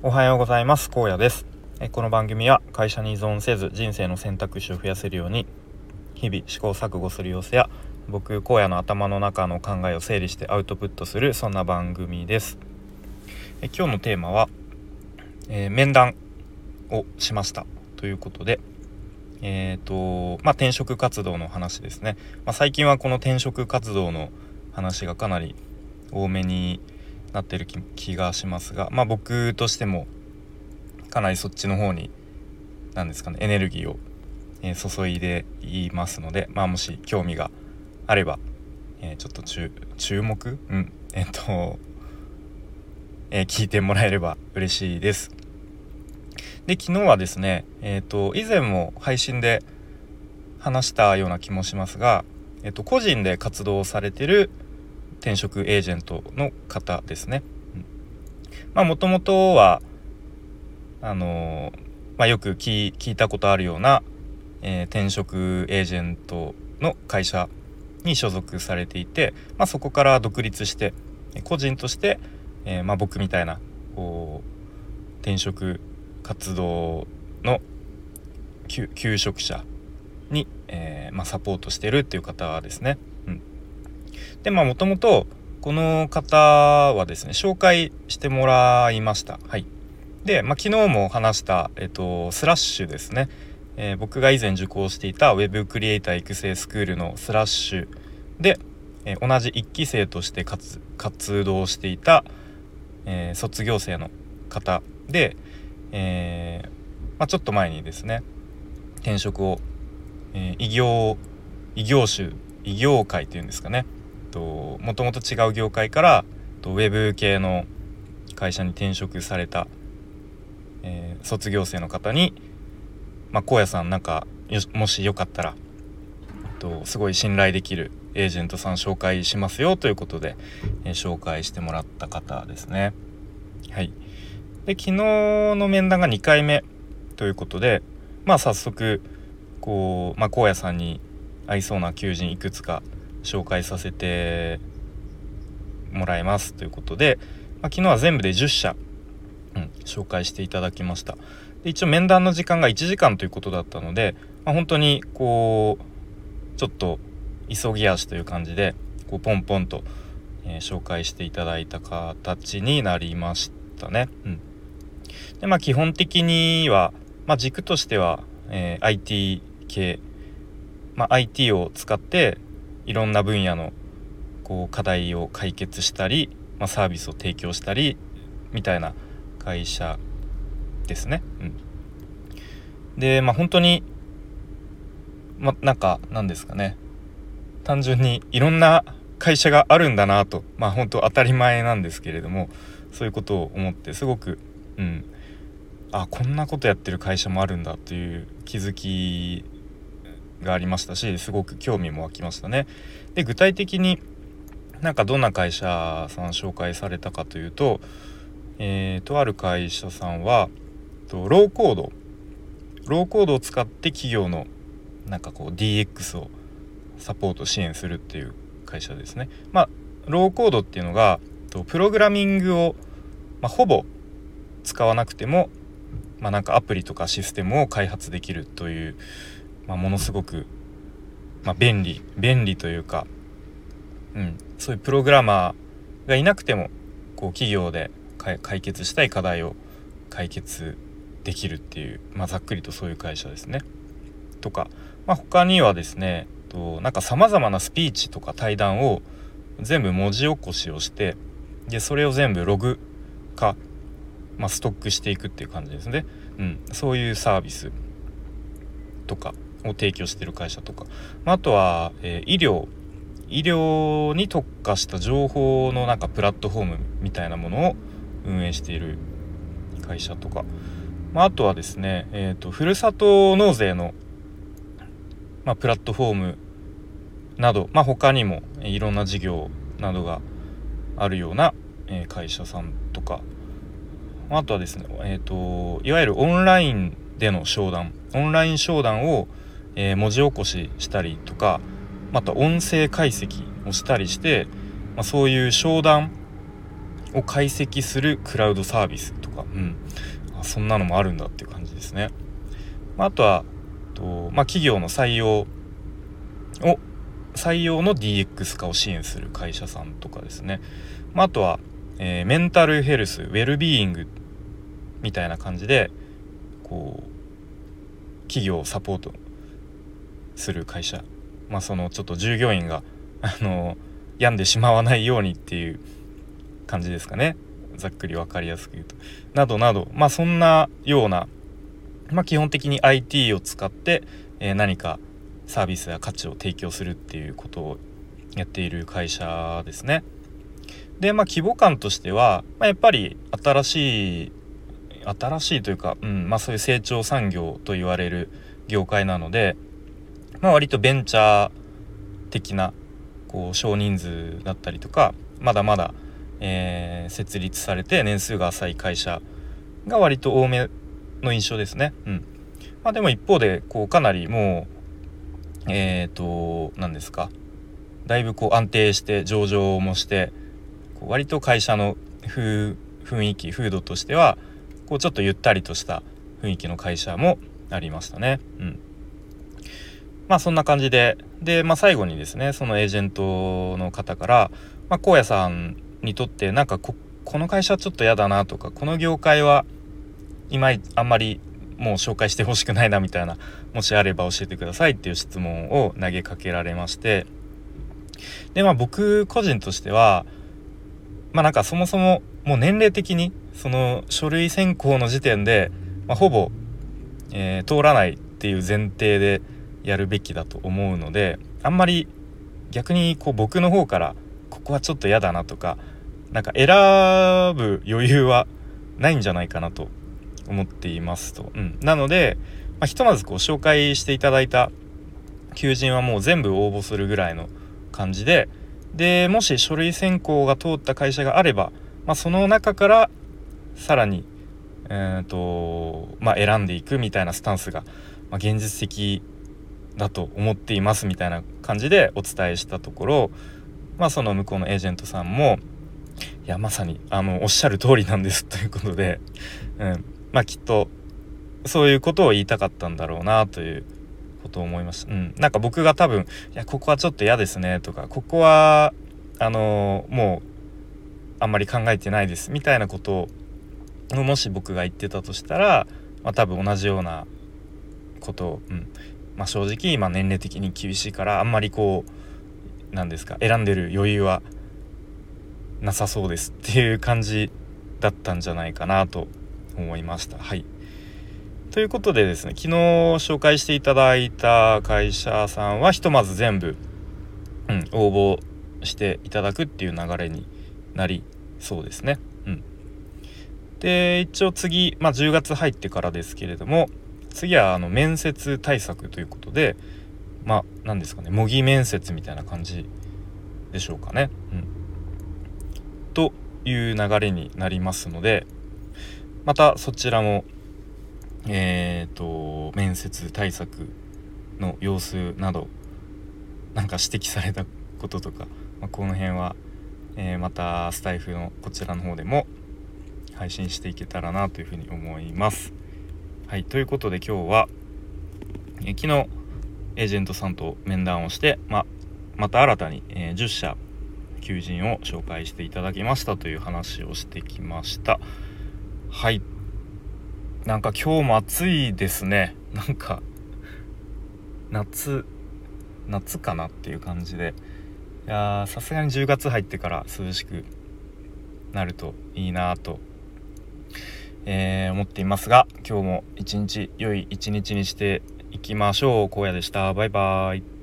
おはようございます。高野です。この番組は会社に依存せず人生の選択肢を増やせるように日々試行錯誤する様子や僕荒野の頭の中の考えを整理してアウトプットするそんな番組です。え今日のテーマは、えー、面談をしました。ということでえーとまあ、転職活動の話ですね、まあ、最近はこの転職活動の話がかなり多めになってる気がしますが、まあ、僕としてもかなりそっちの方に何ですかねエネルギーを、えー、注いでいますので、まあ、もし興味があれば、えー、ちょっと注目？うんえっ、と、え聞いてもらえれば嬉しいです。で昨日はですねえっ、と以前も配信で話したような気もしますが、えっと、個人で活動されてる転職エージェントの方ですね。まあもともとはあのまあ、よく聞いたことあるような、えー、転職エージェントの会社に所属されていて、まあ、そこから独立して個人として、えー、まあ、僕みたいなこう転職活動の求職者に、えー、ま、サポートしてるっていう方ですね。でまあもともとこの方はですね紹介してもらいました。はい。で、まあ、昨日も話した、えっと、スラッシュですね、えー、僕が以前受講していた Web クリエイター育成スクールのスラッシュで、えー、同じ1期生として活動していた、えー、卒業生の方で、えまあ、ちょっと前にですね転職を、え異業異業種異業界っていうんですかね。ともともと違う業界からウェブ系の会社に転職されたえー、卒業生の方に「まあ、荒野さんなんかもしよかったらとすごい信頼できるエージェントさん紹介しますよ」ということで、えー、紹介してもらった方ですね。はい、で昨日の面談が2回目ということでまあ早速こう、まあ、荒野さんに合いそうな求人いくつか紹介させてもらいますということで、まあ、昨日は全部で10社うん、紹介していただきましたで一応面談の時間が1時間ということだったので、まあ、本当にこうちょっと急ぎ足という感じでこうポンポンと、えー、紹介していただいた形になりましたね。うん、でまあ基本的には、まあ、軸としては、えー、IT 系、まあ、IT を使っていろんな分野のこう課題を解決したり、まあ、サービスを提供したりみたいな会社ですね。うん、でまあ本当にまなんか何ですかね。単純にいろんな会社があるんだなと。まあ本当当たり前なんですけれどもそういうことを思ってすごくうん。あこんなことやってる会社もあるんだという気づきがありましたしすごく興味も湧きましたね。で具体的になんかどんな会社さん紹介されたかというとえー、とある会社さんはとローコードローコードを使って企業のなんかこう DX をサポート支援するっていう会社ですね。まあローコードっていうのがとプログラミングを、まあ、ほぼ使わなくても、まあ、なんかアプリとかシステムを開発できるという、まあ、ものすごく、まあ、便利便利というか、うん、そういうプログラマーがいなくてもこう企業で解決したい課題を解決できるっていう、まあ、ざっくりとそういう会社ですね。とか、まあ、他にはですねとなんかさまざまなスピーチとか対談を全部文字起こしをしてでそれを全部ログ化、まあ、ストックしていくっていう感じですね、うん、そういうサービスとかを提供してる会社とか、まあ、とは、えー、医療。医療に特化した情報のなんかプラットフォームみたいなものを運営している会社とか、まあ、あとはですね、えーと、ふるさと納税の、まあ、プラットフォームなど、まあ、他にもいろんな事業などがあるような、会社さんとか。あとはですね、えーと、いわゆるオンラインでの商談。オンライン商談を、えー、文字起こししたりとかまた音声解析をしたりして、まあ、そういう商談を解析するクラウドサービスとか、うん、そんなのもあるんだっていう感じですね。まあ、あとはと、まあ、企業の採用を採用の DX 化を支援する会社さんとかですね、まあ、あとは、えー、メンタルヘルスウェルビーイングみたいな感じでこう企業をサポートする会社まあそのちょっと従業員があの病んでしまわないようにっていう感じですかねざっくり分かりやすく言うと。などなどまあそんなような、まあ、基本的に IT を使って、えー、何かサービスや価値を提供するっていうことをやっている会社ですね。でまあ規模感としては、まあ、やっぱり新しい新しいというか、うんまあ、そういう成長産業と言われる業界なので、まあ、割とベンチャー的なこう少人数だったりとかまだまだ、えー、設立されて年数が浅い会社が割と多めの印象ですね。うんまあ、でも一方でこうかなりもうえっ、ー、と何ですかだいぶこう安定して上場もしてこう割と会社の雰囲気風土としてはこうちょっとゆったりとした雰囲気の会社もありましたね。うんまあそんな感じで、で、まあ最後にですね、そのエージェントの方から、まあ荒野さんにとってなんかここの会社ちょっと嫌だなとか、この業界は今あんまりもう紹介してほしくないなみたいな、もしあれば教えてくださいっていう質問を投げかけられまして、で、まあ僕個人としては、まあなんかそもそももう年齢的にその書類選考の時点で、まあ、ほぼ、えー、通らないっていう前提でやるべきだと思うのであんまり逆にこう僕の方からここはちょっと嫌だなとかなんか選ぶ余裕はないんじゃないかなと思っていますと。うん、なので、まあ、ひとまずこう紹介していただいた求人はもう全部応募するぐらいの感じででもし書類選考が通った会社があれば、まあ、その中からさらに、えーとまあ、選んでいくみたいなスタンスが、まあ、現実的だと思っていますみたいな感じでお伝えしたところ、まあ、その向こうのエージェントさんもいやまさにあのおっしゃる通りなんですということで、うん、まあきっとそういうことを言いたかったんだろうなということを思いました。うん、なんか僕が多分「いやここはちょっと嫌ですね」とか「ここはあのもうあんまり考えてないです」みたいなことをもし僕が言ってたとしたら、まあ、多分同じようなことを、うん、まあ、正直今年齢的に厳しいからあんまりこう何ですか選んでる余裕はなさそうですっていう感じだったんじゃないかなと思いました。はいということでですね昨日紹介していただいた会社さんはひとまず全部、うん、応募していただくっていう流れになりそうですね。うん、で一応次、まあ、10月入ってからですけれども次はあの面接対策ということでまあ何ですかね模擬面接みたいな感じでしょうかね。うん、という流れになりますのでまたそちらもえっ、ー、と面接対策の様子などなんか指摘されたこととか、まあ、この辺は、えー、またスタイフのこちらの方でも配信していけたらなというふうに思います。はいということで今日は、え昨日エージェントさんと面談をして、ままた新たに、えー、10社求人を紹介していただきましたという話をしてきました。はい。なんか今日も暑いですね。なんか夏夏かなっていう感じで。いやさすがに10月入ってから涼しくなるといいなとえー、思っていますが今日も一日良い一日にしていきましょう。荒野でした。バイバーイ。